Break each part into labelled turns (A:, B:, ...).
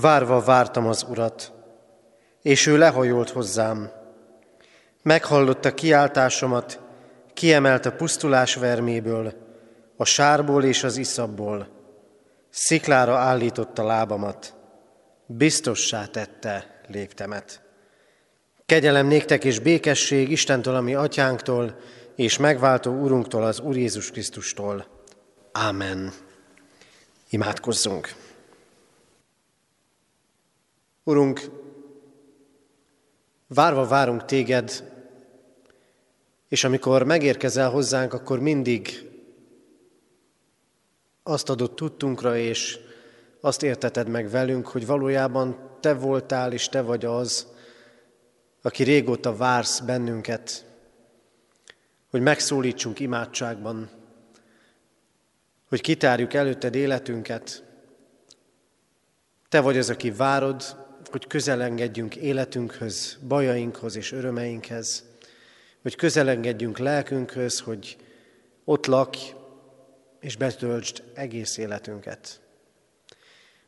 A: Várva vártam az urat, és ő lehajolt hozzám. Meghallotta kiáltásomat, kiemelt a pusztulás verméből, a sárból és az iszabból. Sziklára állította lábamat, biztossá tette léptemet. Kegyelem néktek és békesség Istentől, ami atyánktól, és megváltó Urunktól, az Úr Jézus Krisztustól. Ámen. Imádkozzunk. Urunk, várva várunk téged, és amikor megérkezel hozzánk, akkor mindig azt adott tudtunkra, és azt érteted meg velünk, hogy valójában te voltál, és te vagy az, aki régóta vársz bennünket, hogy megszólítsunk imádságban, hogy kitárjuk előtted életünket. Te vagy az, aki várod, hogy közelengedjünk életünkhöz, bajainkhoz és örömeinkhez, hogy közelengedjünk lelkünkhöz, hogy ott lakj és betöltsd egész életünket.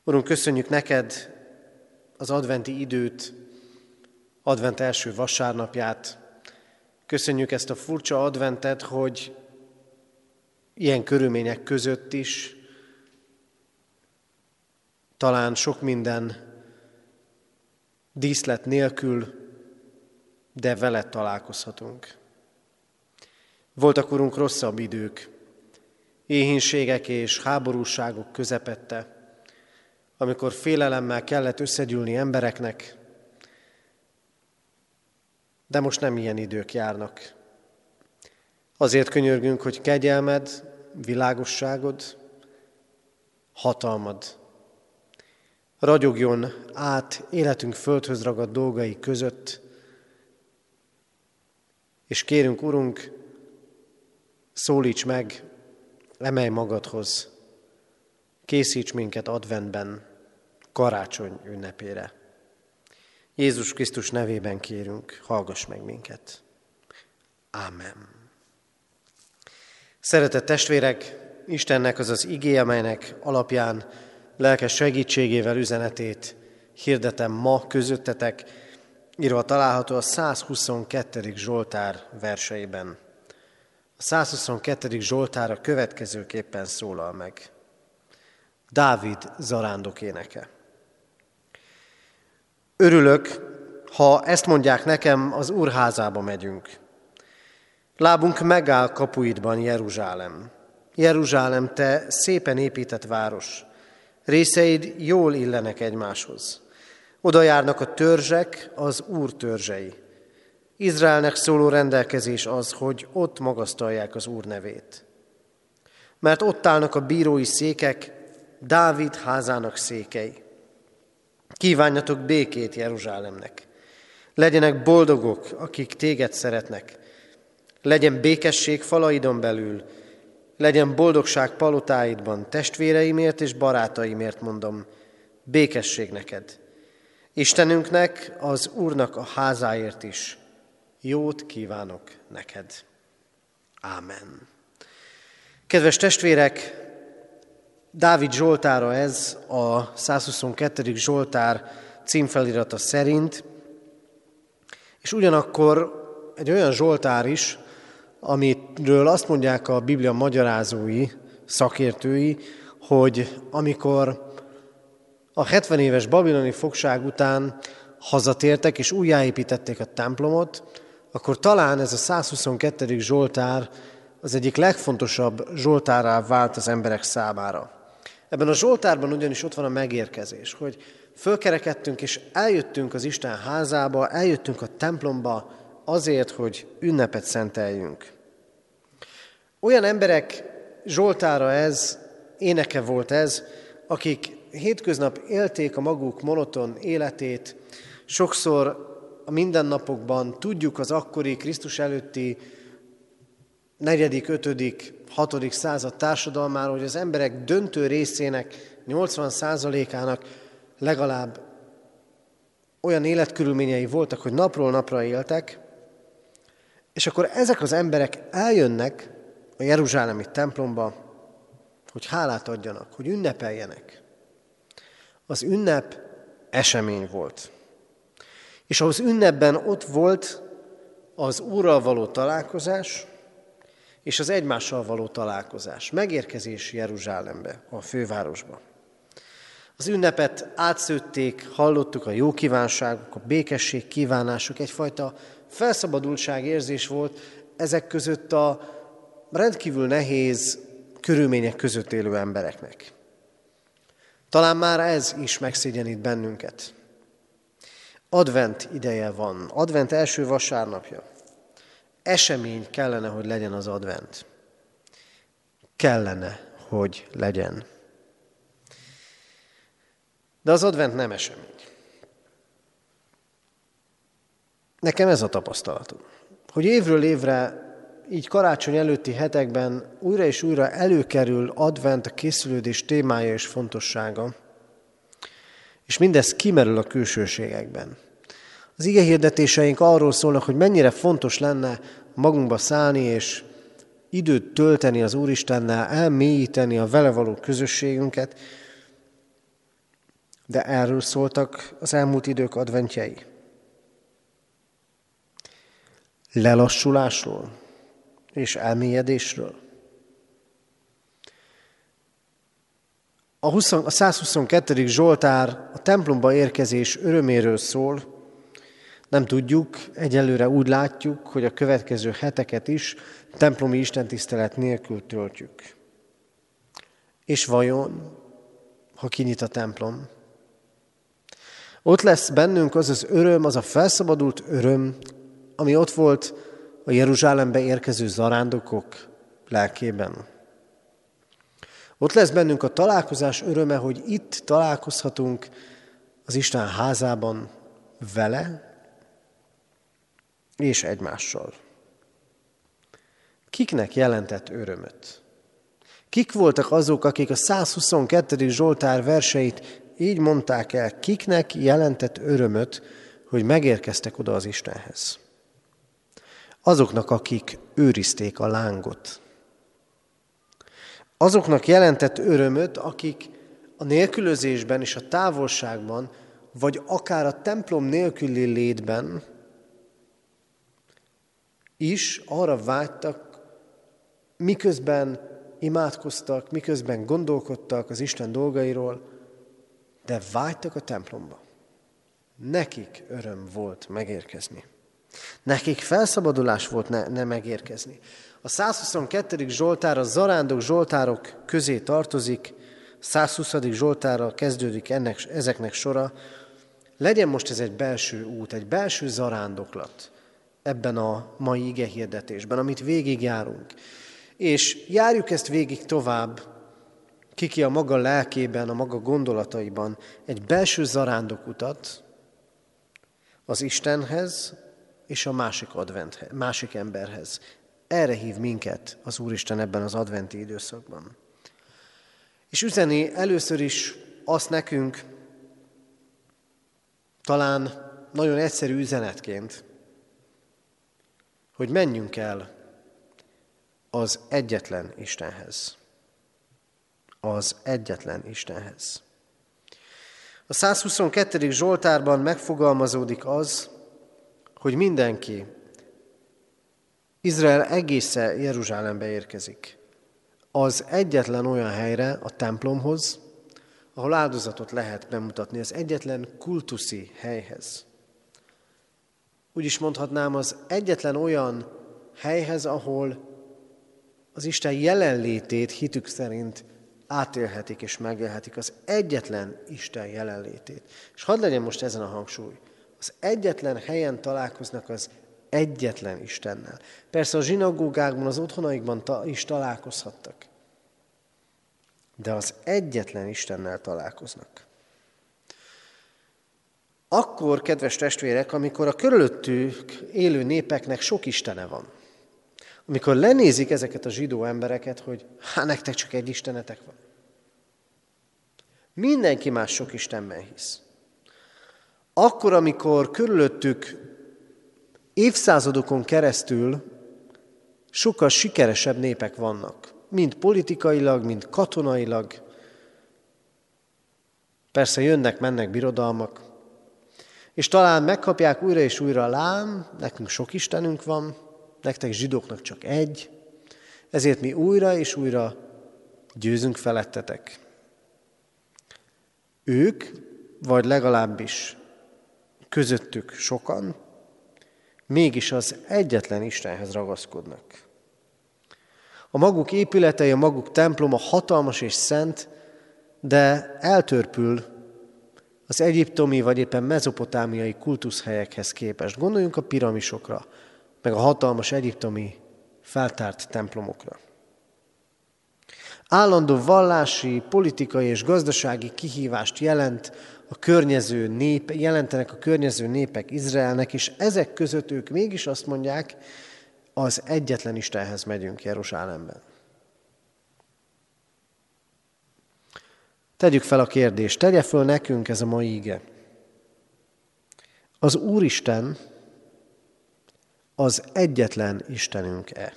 A: Urunk, köszönjük neked az adventi időt, advent első vasárnapját. Köszönjük ezt a furcsa adventet, hogy ilyen körülmények között is talán sok minden díszlet nélkül, de veled találkozhatunk. Voltak, Urunk, rosszabb idők, éhínségek és háborúságok közepette, amikor félelemmel kellett összegyűlni embereknek, de most nem ilyen idők járnak. Azért könyörgünk, hogy kegyelmed, világosságod, hatalmad ragyogjon át életünk földhöz ragadt dolgai között, és kérünk, Urunk, szólíts meg, emelj magadhoz, készíts minket adventben, karácsony ünnepére. Jézus Krisztus nevében kérünk, hallgass meg minket. Ámen. Szeretett testvérek, Istennek az az igé, amelynek alapján lelkes segítségével üzenetét hirdetem ma közöttetek, írva található a 122. Zsoltár verseiben. A 122. Zsoltár a következőképpen szólal meg. Dávid zarándok éneke. Örülök, ha ezt mondják nekem, az úrházába megyünk. Lábunk megáll kapuidban Jeruzsálem. Jeruzsálem, te szépen épített város. Részeid jól illenek egymáshoz. Oda járnak a törzsek, az Úr törzsei. Izraelnek szóló rendelkezés az, hogy ott magasztalják az Úr nevét. Mert ott állnak a bírói székek, Dávid házának székei. Kívánjatok békét Jeruzsálemnek. Legyenek boldogok, akik téged szeretnek. Legyen békesség falaidon belül, legyen boldogság palotáidban, testvéreimért és barátaimért mondom, békesség neked. Istenünknek, az Úrnak a házáért is jót kívánok neked. Ámen. Kedves testvérek, Dávid Zsoltára ez a 122. Zsoltár címfelirata szerint, és ugyanakkor egy olyan Zsoltár is, amiről azt mondják a Biblia magyarázói, szakértői, hogy amikor a 70 éves babiloni fogság után hazatértek és újjáépítették a templomot, akkor talán ez a 122. Zsoltár az egyik legfontosabb Zsoltárá vált az emberek számára. Ebben a Zsoltárban ugyanis ott van a megérkezés, hogy fölkerekedtünk és eljöttünk az Isten házába, eljöttünk a templomba azért, hogy ünnepet szenteljünk. Olyan emberek Zsoltára ez, éneke volt ez, akik hétköznap élték a maguk monoton életét, sokszor a mindennapokban tudjuk az akkori Krisztus előtti negyedik, ötödik, hatodik század társadalmáról, hogy az emberek döntő részének, 80 százalékának legalább olyan életkörülményei voltak, hogy napról napra éltek, és akkor ezek az emberek eljönnek a Jeruzsálemi templomba, hogy hálát adjanak, hogy ünnepeljenek. Az ünnep esemény volt. És ahhoz ünnepben ott volt az Úrral való találkozás, és az egymással való találkozás, megérkezés Jeruzsálembe, a fővárosba. Az ünnepet átszőtték, hallottuk a jó kívánságok, a békesség kívánások, egyfajta felszabadultság érzés volt ezek között a rendkívül nehéz körülmények között élő embereknek. Talán már ez is megszégyenít bennünket. Advent ideje van, advent első vasárnapja. Esemény kellene, hogy legyen az advent. Kellene, hogy legyen. De az advent nem esemény. Nekem ez a tapasztalatom, hogy évről évre, így karácsony előtti hetekben újra és újra előkerül advent a készülődés témája és fontossága, és mindez kimerül a külsőségekben. Az ige hirdetéseink arról szólnak, hogy mennyire fontos lenne magunkba szállni és időt tölteni az Úristennel, elmélyíteni a vele való közösségünket, de erről szóltak az elmúlt idők adventjei. Lelassulásról és elmélyedésről. A, 20, a 122. Zsoltár a templomba érkezés öröméről szól, nem tudjuk, egyelőre úgy látjuk, hogy a következő heteket is templomi istentisztelet nélkül töltjük. És vajon, ha kinyit a templom, ott lesz bennünk az az öröm, az a felszabadult öröm, ami ott volt a Jeruzsálembe érkező zarándokok lelkében. Ott lesz bennünk a találkozás öröme, hogy itt találkozhatunk az Isten házában vele és egymással. Kiknek jelentett örömöt? Kik voltak azok, akik a 122. Zsoltár verseit így mondták el, kiknek jelentett örömöt, hogy megérkeztek oda az Istenhez. Azoknak, akik őrizték a lángot. Azoknak jelentett örömöt, akik a nélkülözésben és a távolságban, vagy akár a templom nélküli létben is arra vágytak, miközben imádkoztak, miközben gondolkodtak az Isten dolgairól, de vágytak a templomba. Nekik öröm volt megérkezni. Nekik felszabadulás volt ne, ne megérkezni. A 122. Zsoltár a zarándok Zsoltárok közé tartozik, 120. Zsoltára kezdődik ennek, ezeknek sora. Legyen most ez egy belső út, egy belső zarándoklat ebben a mai ige hirdetésben, amit végigjárunk. És járjuk ezt végig tovább, kiki a maga lelkében, a maga gondolataiban egy belső zarándokutat az Istenhez és a másik, advent, másik emberhez. Erre hív minket az Úristen ebben az adventi időszakban. És üzeni először is azt nekünk, talán nagyon egyszerű üzenetként, hogy menjünk el az egyetlen Istenhez az egyetlen Istenhez. A 122. Zsoltárban megfogalmazódik az, hogy mindenki, Izrael egészen Jeruzsálembe érkezik. Az egyetlen olyan helyre, a templomhoz, ahol áldozatot lehet bemutatni, az egyetlen kultuszi helyhez. Úgy is mondhatnám, az egyetlen olyan helyhez, ahol az Isten jelenlétét hitük szerint átélhetik és megélhetik az egyetlen Isten jelenlétét. És hadd legyen most ezen a hangsúly. Az egyetlen helyen találkoznak az egyetlen Istennel. Persze a zsinagógákban, az otthonaikban ta- is találkozhattak. De az egyetlen Istennel találkoznak. Akkor, kedves testvérek, amikor a körülöttük élő népeknek sok istene van, amikor lenézik ezeket a zsidó embereket, hogy hát nektek csak egy istenetek van. Mindenki más sok Istenben hisz. Akkor, amikor körülöttük évszázadokon keresztül sokkal sikeresebb népek vannak, mind politikailag, mind katonailag, persze jönnek, mennek birodalmak, És talán megkapják újra és újra lám, nekünk sok Istenünk van, nektek zsidóknak csak egy, ezért mi újra és újra győzünk felettetek. Ők, vagy legalábbis közöttük sokan, mégis az egyetlen Istenhez ragaszkodnak. A maguk épületei, a maguk temploma hatalmas és szent, de eltörpül az egyiptomi vagy éppen mezopotámiai kultuszhelyekhez képest. Gondoljunk a piramisokra, meg a hatalmas egyiptomi feltárt templomokra. Állandó vallási, politikai és gazdasági kihívást jelent a környező nép, jelentenek a környező népek Izraelnek, és ezek között ők mégis azt mondják, az egyetlen Istenhez megyünk Jeruzsálemben. Tegyük fel a kérdést, tegye föl nekünk ez a mai íge. Az Úristen az egyetlen Istenünk-e?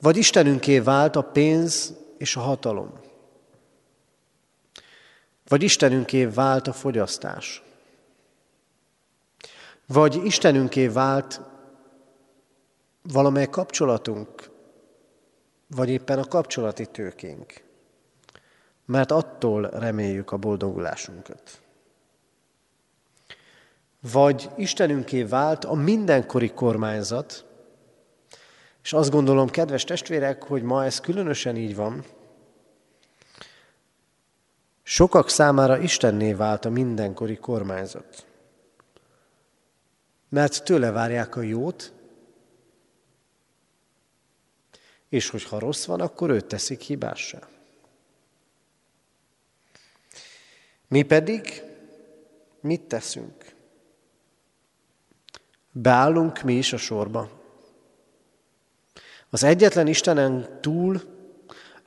A: Vagy Istenünké vált a pénz és a hatalom? Vagy Istenünké vált a fogyasztás? Vagy Istenünké vált valamely kapcsolatunk, vagy éppen a kapcsolati tőkénk? Mert attól reméljük a boldogulásunkat. Vagy Istenünké vált a mindenkori kormányzat, és azt gondolom, kedves testvérek, hogy ma ez különösen így van, Sokak számára Istenné vált a mindenkori kormányzat. Mert tőle várják a jót, és hogyha rossz van, akkor őt teszik hibássá. Mi pedig mit teszünk? Beállunk mi is a sorba. Az egyetlen Istenen túl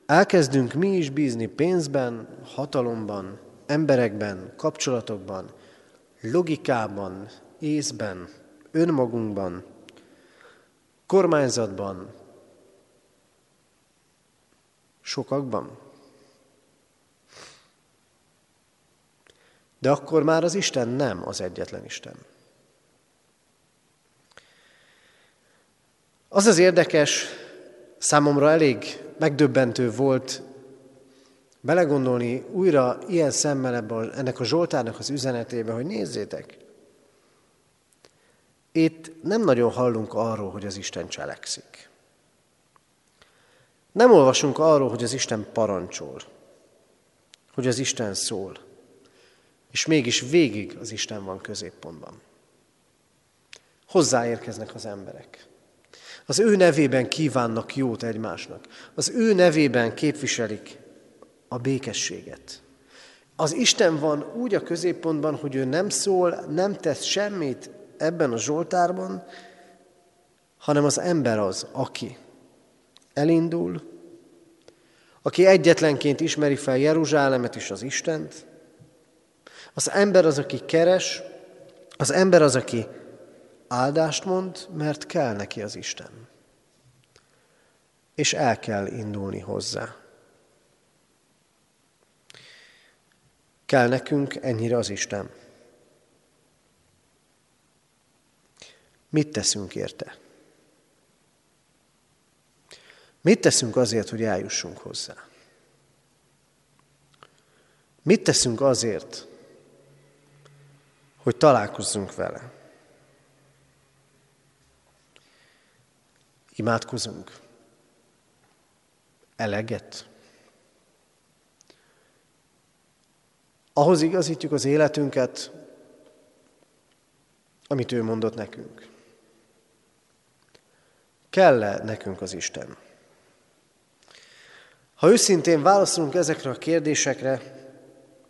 A: elkezdünk mi is bízni pénzben, hatalomban, emberekben, kapcsolatokban, logikában, észben, önmagunkban, kormányzatban, sokakban. De akkor már az Isten nem az egyetlen Isten. Az az érdekes, számomra elég megdöbbentő volt belegondolni újra ilyen szemmel ebben, ennek a Zsoltárnak az üzenetébe, hogy nézzétek, itt nem nagyon hallunk arról, hogy az Isten cselekszik. Nem olvasunk arról, hogy az Isten parancsol, hogy az Isten szól, és mégis végig az Isten van középpontban. Hozzáérkeznek az emberek. Az ő nevében kívánnak jót egymásnak. Az ő nevében képviselik a békességet. Az Isten van úgy a középpontban, hogy ő nem szól, nem tesz semmit ebben a Zsoltárban, hanem az ember az, aki elindul, aki egyetlenként ismeri fel Jeruzsálemet és az Istent, az ember az, aki keres, az ember az, aki áldást mond, mert kell neki az Isten. És el kell indulni hozzá. Kell nekünk ennyire az Isten. Mit teszünk érte? Mit teszünk azért, hogy eljussunk hozzá? Mit teszünk azért, hogy találkozzunk vele? Imádkozunk. Eleget. Ahhoz igazítjuk az életünket, amit ő mondott nekünk. Kell-e nekünk az Isten? Ha őszintén válaszolunk ezekre a kérdésekre,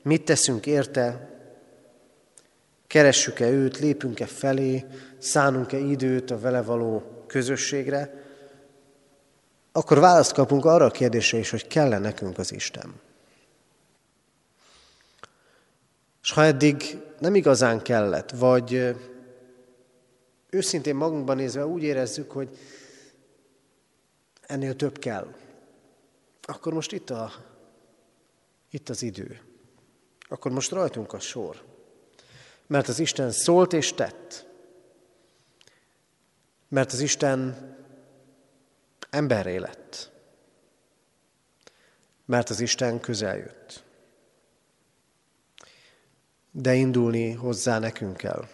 A: mit teszünk érte, keressük-e őt, lépünk-e felé, szánunk-e időt a vele való közösségre, akkor választ kapunk arra a kérdésre is, hogy kell -e nekünk az Isten. És ha eddig nem igazán kellett, vagy őszintén magunkban nézve úgy érezzük, hogy ennél több kell, akkor most itt, a, itt az idő, akkor most rajtunk a sor. Mert az Isten szólt és tett. Mert az Isten emberré lett. Mert az Isten közel jött. De indulni hozzá nekünk kell.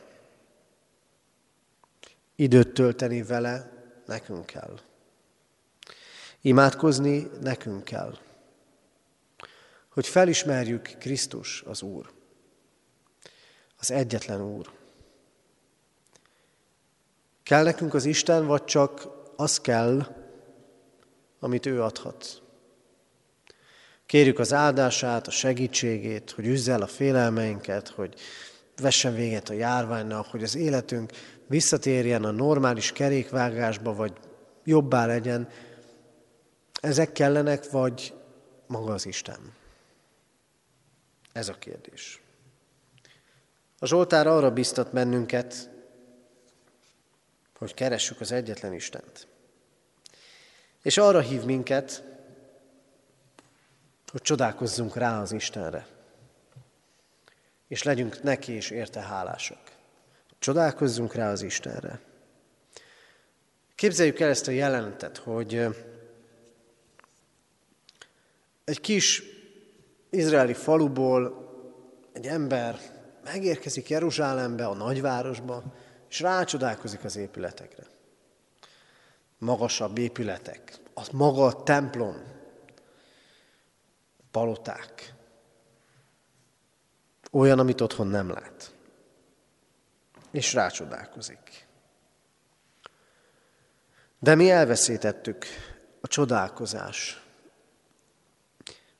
A: Időt tölteni vele nekünk kell. Imádkozni nekünk kell. Hogy felismerjük Krisztus az Úr. Az egyetlen Úr. Kell nekünk az Isten, vagy csak az kell, amit ő adhat. Kérjük az áldását, a segítségét, hogy üzze el a félelmeinket, hogy vessen véget a járványnak, hogy az életünk visszatérjen a normális kerékvágásba, vagy jobbá legyen. Ezek kellenek, vagy maga az Isten? Ez a kérdés. A Zsoltár arra biztat bennünket, hogy keressük az egyetlen Istent. És arra hív minket, hogy csodálkozzunk rá az Istenre. És legyünk neki és érte hálásak. Csodálkozzunk rá az Istenre. Képzeljük el ezt a jelenetet, hogy egy kis izraeli faluból egy ember megérkezik Jeruzsálembe, a nagyvárosba, és rácsodálkozik az épületekre. Magasabb épületek, az maga a templom, paloták. Olyan, amit otthon nem lát. És rácsodálkozik. De mi elveszítettük a csodálkozás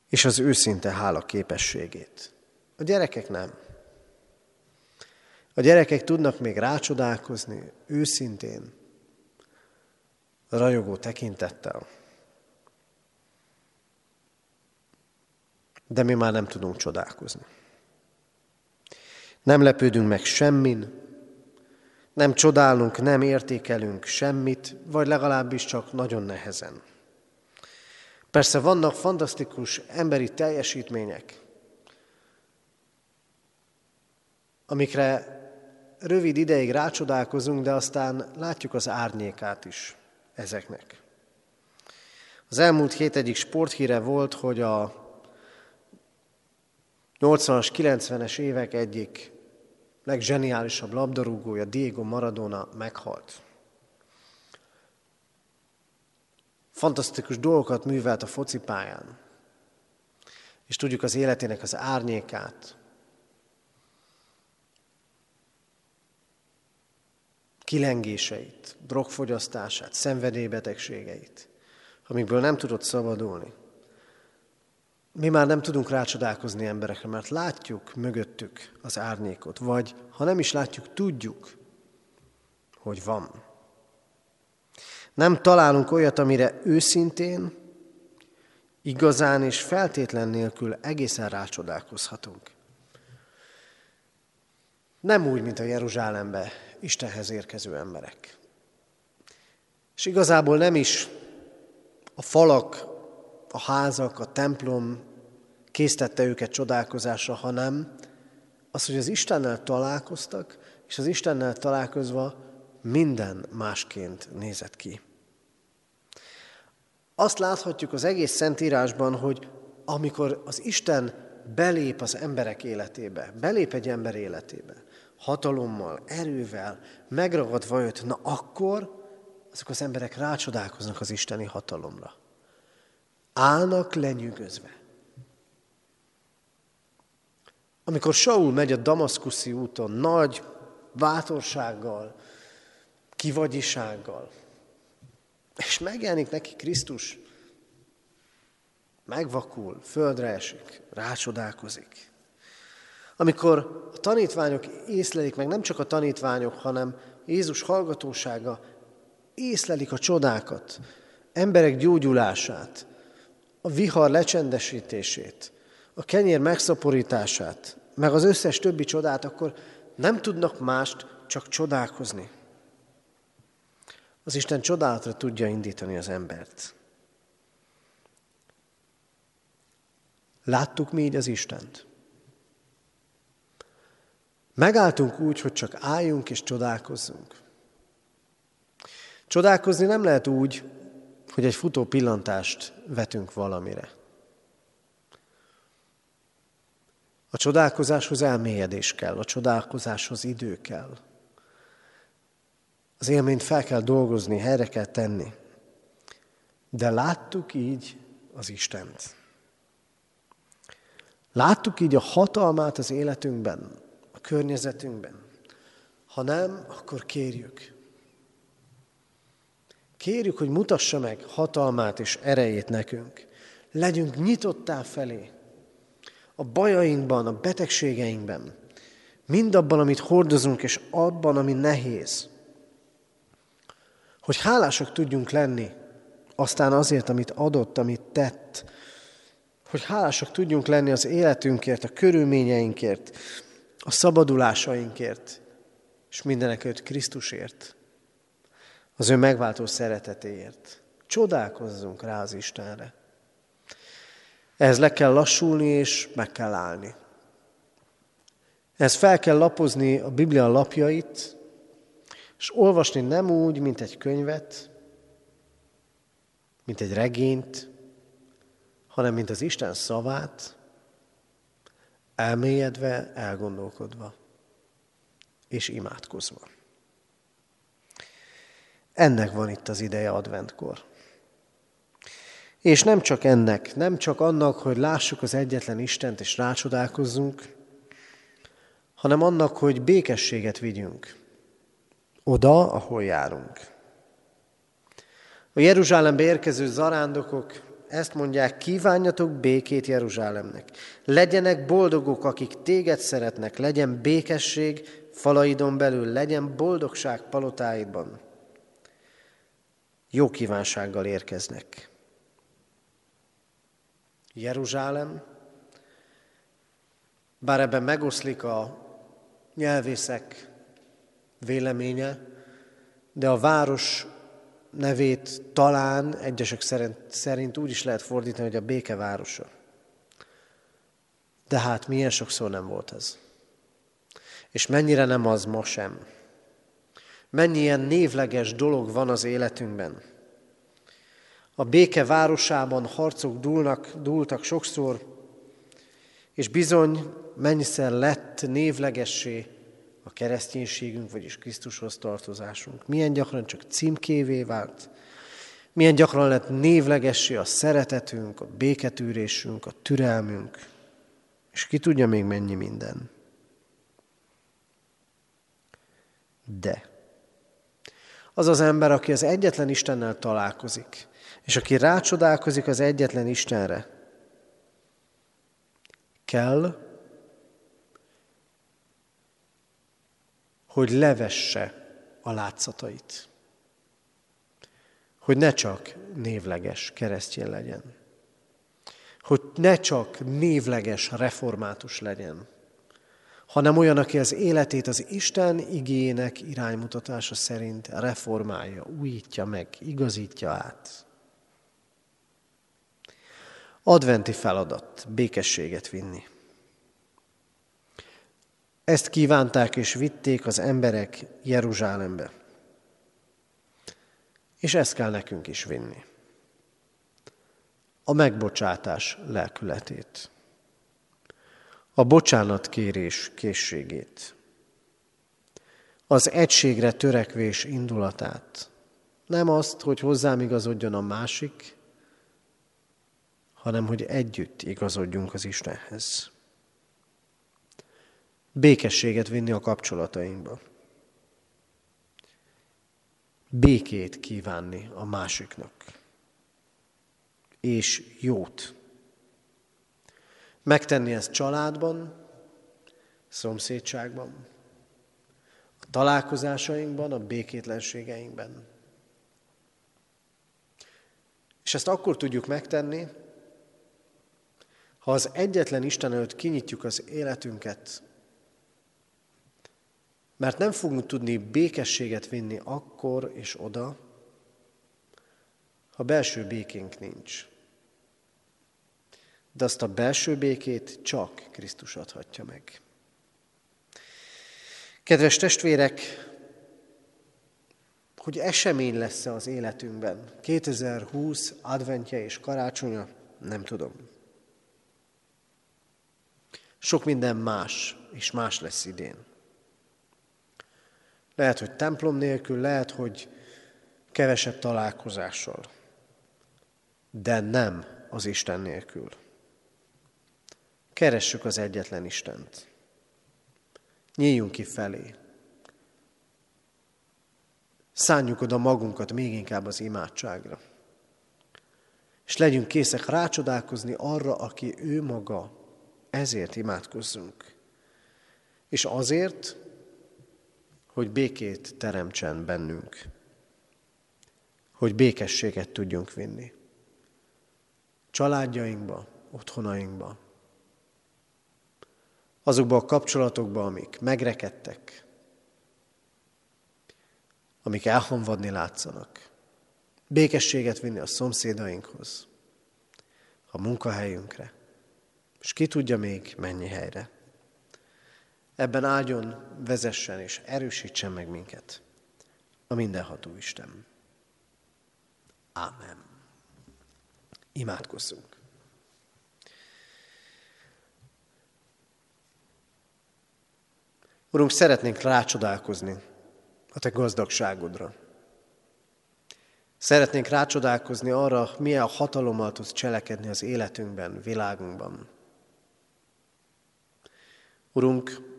A: és az őszinte hála képességét. A gyerekek nem. A gyerekek tudnak még rácsodálkozni őszintén, rajogó tekintettel. De mi már nem tudunk csodálkozni. Nem lepődünk meg semmin, nem csodálunk, nem értékelünk semmit, vagy legalábbis csak nagyon nehezen. Persze vannak fantasztikus emberi teljesítmények, amikre rövid ideig rácsodálkozunk, de aztán látjuk az árnyékát is ezeknek. Az elmúlt hét egyik sporthíre volt, hogy a 80-as, 90-es évek egyik legzseniálisabb labdarúgója, Diego Maradona meghalt. Fantasztikus dolgokat művelt a focipályán. És tudjuk az életének az árnyékát, kilengéseit, drogfogyasztását, szenvedélybetegségeit, amikből nem tudott szabadulni. Mi már nem tudunk rácsodálkozni emberekre, mert látjuk mögöttük az árnyékot, vagy ha nem is látjuk, tudjuk, hogy van. Nem találunk olyat, amire őszintén, igazán és feltétlen nélkül egészen rácsodálkozhatunk. Nem úgy, mint a Jeruzsálembe Istenhez érkező emberek. És igazából nem is a falak, a házak, a templom késztette őket csodálkozásra, hanem az, hogy az Istennel találkoztak, és az Istennel találkozva minden másként nézett ki. Azt láthatjuk az egész Szentírásban, hogy amikor az Isten belép az emberek életébe, belép egy ember életébe, hatalommal, erővel, megragadva őt, na akkor azok az emberek rácsodálkoznak az isteni hatalomra. Állnak lenyűgözve. Amikor Saul megy a damaszkuszi úton nagy bátorsággal, kivagyisággal, és megjelenik neki Krisztus, megvakul, földre esik, rácsodálkozik. Amikor a tanítványok észlelik, meg nem csak a tanítványok, hanem Jézus hallgatósága észlelik a csodákat, emberek gyógyulását, a vihar lecsendesítését, a kenyér megszaporítását, meg az összes többi csodát, akkor nem tudnak mást, csak csodálkozni. Az Isten csodálatra tudja indítani az embert. Láttuk mi így az Istent? Megálltunk úgy, hogy csak álljunk és csodálkozzunk. Csodálkozni nem lehet úgy, hogy egy futó pillantást vetünk valamire. A csodálkozáshoz elmélyedés kell, a csodálkozáshoz idő kell. Az élményt fel kell dolgozni, helyre kell tenni. De láttuk így az Istent. Láttuk így a hatalmát az életünkben, környezetünkben. Ha nem, akkor kérjük. Kérjük, hogy mutassa meg hatalmát és erejét nekünk. Legyünk nyitottá felé. A bajainkban, a betegségeinkben. Mindabban, amit hordozunk, és abban, ami nehéz. Hogy hálásak tudjunk lenni, aztán azért, amit adott, amit tett. Hogy hálásak tudjunk lenni az életünkért, a körülményeinkért, a szabadulásainkért, és mindenekőt Krisztusért az ő megváltó szeretetéért. Csodálkozzunk rá az Istenre. Ehhez le kell lassulni, és meg kell állni. Ez fel kell lapozni a Biblia lapjait, és olvasni nem úgy, mint egy könyvet, mint egy regényt, hanem mint az Isten szavát, elmélyedve, elgondolkodva és imádkozva. Ennek van itt az ideje adventkor. És nem csak ennek, nem csak annak, hogy lássuk az egyetlen Istent és rácsodálkozzunk, hanem annak, hogy békességet vigyünk oda, ahol járunk. A Jeruzsálembe érkező zarándokok ezt mondják, kívánjatok békét Jeruzsálemnek. Legyenek boldogok, akik téged szeretnek, legyen békesség falaidon belül, legyen boldogság palotáidban jó kívánsággal érkeznek. Jeruzsálem, bár ebben megoszlik a nyelvészek véleménye, de a város nevét talán egyesek szerint, szerint úgy is lehet fordítani, hogy a béke városa. De hát milyen sokszor nem volt ez. És mennyire nem az ma sem. Mennyi ilyen névleges dolog van az életünkben. A béke városában harcok dúlnak, dúltak sokszor, és bizony mennyiszer lett névlegessé a kereszténységünk, vagyis Krisztushoz tartozásunk. Milyen gyakran csak címkévé vált, milyen gyakran lett névlegessé a szeretetünk, a béketűrésünk, a türelmünk, és ki tudja még mennyi minden. De az az ember, aki az egyetlen Istennel találkozik, és aki rácsodálkozik az egyetlen Istenre, kell, hogy levesse a látszatait. Hogy ne csak névleges keresztjén legyen. Hogy ne csak névleges református legyen, hanem olyan, aki az életét az Isten igének iránymutatása szerint reformálja, újítja meg, igazítja át. Adventi feladat, békességet vinni. Ezt kívánták és vitték az emberek Jeruzsálembe. És ezt kell nekünk is vinni. A megbocsátás lelkületét a bocsánatkérés készségét, az egységre törekvés indulatát, nem azt, hogy hozzám igazodjon a másik, hanem hogy együtt igazodjunk az Istenhez. Békességet vinni a kapcsolatainkba. Békét kívánni a másiknak. És jót Megtenni ezt családban, szomszédságban, a találkozásainkban, a békétlenségeinkben. És ezt akkor tudjuk megtenni, ha az egyetlen Isten előtt kinyitjuk az életünket, mert nem fogunk tudni békességet vinni akkor és oda, ha belső békénk nincs. De azt a belső békét csak Krisztus adhatja meg. Kedves testvérek, hogy esemény lesz-e az életünkben, 2020 adventje és karácsonya, nem tudom. Sok minden más, és más lesz idén. Lehet, hogy templom nélkül, lehet, hogy kevesebb találkozással, de nem az Isten nélkül. Keressük az egyetlen Istent. Nyíljunk ki felé. Szánjuk oda magunkat még inkább az imádságra. És legyünk készek rácsodálkozni arra, aki ő maga. Ezért imádkozzunk. És azért, hogy békét teremtsen bennünk. Hogy békességet tudjunk vinni. Családjainkba, otthonainkba, azokba a kapcsolatokba, amik megrekedtek, amik elhonvadni látszanak. Békességet vinni a szomszédainkhoz, a munkahelyünkre, és ki tudja még mennyi helyre. Ebben áldjon, vezessen és erősítsen meg minket a mindenható Isten. Ámen. Imádkozzunk. Urunk, szeretnénk rácsodálkozni a Te gazdagságodra. Szeretnénk rácsodálkozni arra, milyen hatalommal tudsz cselekedni az életünkben, világunkban. Urunk,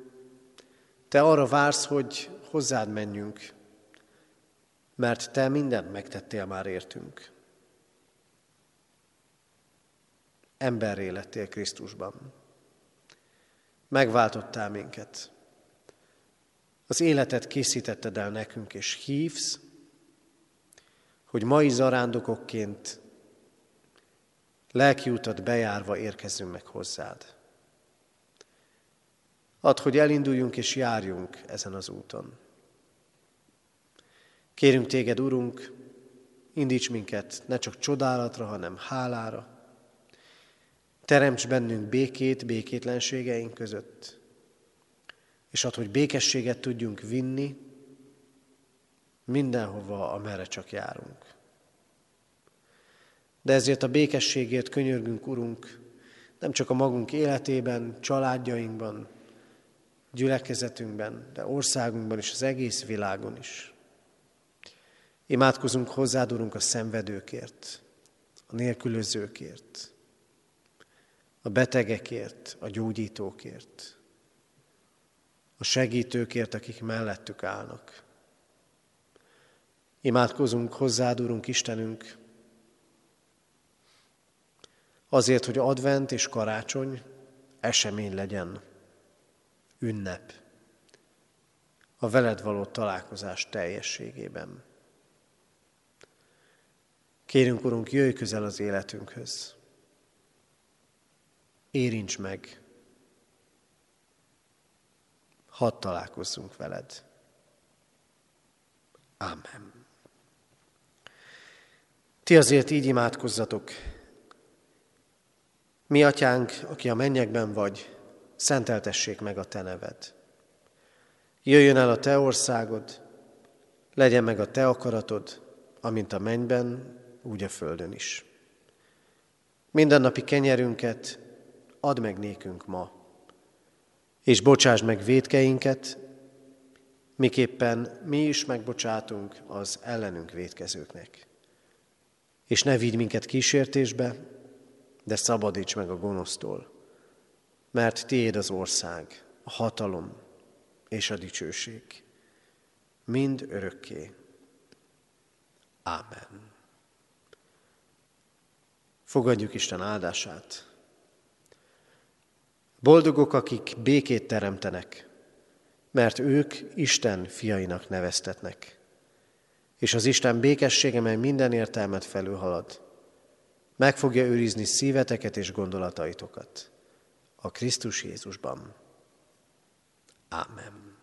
A: Te arra vársz, hogy hozzád menjünk, mert Te mindent megtettél már értünk. Emberré lettél Krisztusban. Megváltottál minket. Az életet készítetted el nekünk, és hívsz, hogy mai zarándokokként lelki utat bejárva érkezzünk meg hozzád. Add, hogy elinduljunk és járjunk ezen az úton. Kérünk téged, Urunk, indíts minket ne csak csodálatra, hanem hálára. Teremts bennünk békét békétlenségeink között és ad, hogy békességet tudjunk vinni mindenhova, amerre csak járunk. De ezért a békességért könyörgünk, Urunk, nem csak a magunk életében, családjainkban, gyülekezetünkben, de országunkban és az egész világon is. Imádkozunk hozzád, Urunk, a szenvedőkért, a nélkülözőkért, a betegekért, a gyógyítókért a segítőkért, akik mellettük állnak. Imádkozunk hozzád, Urunk Istenünk, azért, hogy advent és karácsony esemény legyen, ünnep, a veled való találkozás teljességében. Kérünk, Urunk, jöjj közel az életünkhöz. Érints meg hadd találkozzunk veled. Ámen. Ti azért így imádkozzatok. Mi, atyánk, aki a mennyekben vagy, szenteltessék meg a te neved. Jöjjön el a te országod, legyen meg a te akaratod, amint a mennyben, úgy a földön is. Mindennapi kenyerünket add meg nékünk ma, és bocsáss meg védkeinket, miképpen mi is megbocsátunk az ellenünk védkezőknek. És ne vigy minket kísértésbe, de szabadíts meg a gonosztól, mert tiéd az ország, a hatalom és a dicsőség, mind örökké. Ámen. Fogadjuk Isten áldását. Boldogok, akik békét teremtenek, mert ők Isten fiainak neveztetnek. És az Isten békessége, mely minden értelmet felülhalad, meg fogja őrizni szíveteket és gondolataitokat a Krisztus Jézusban. Ámen.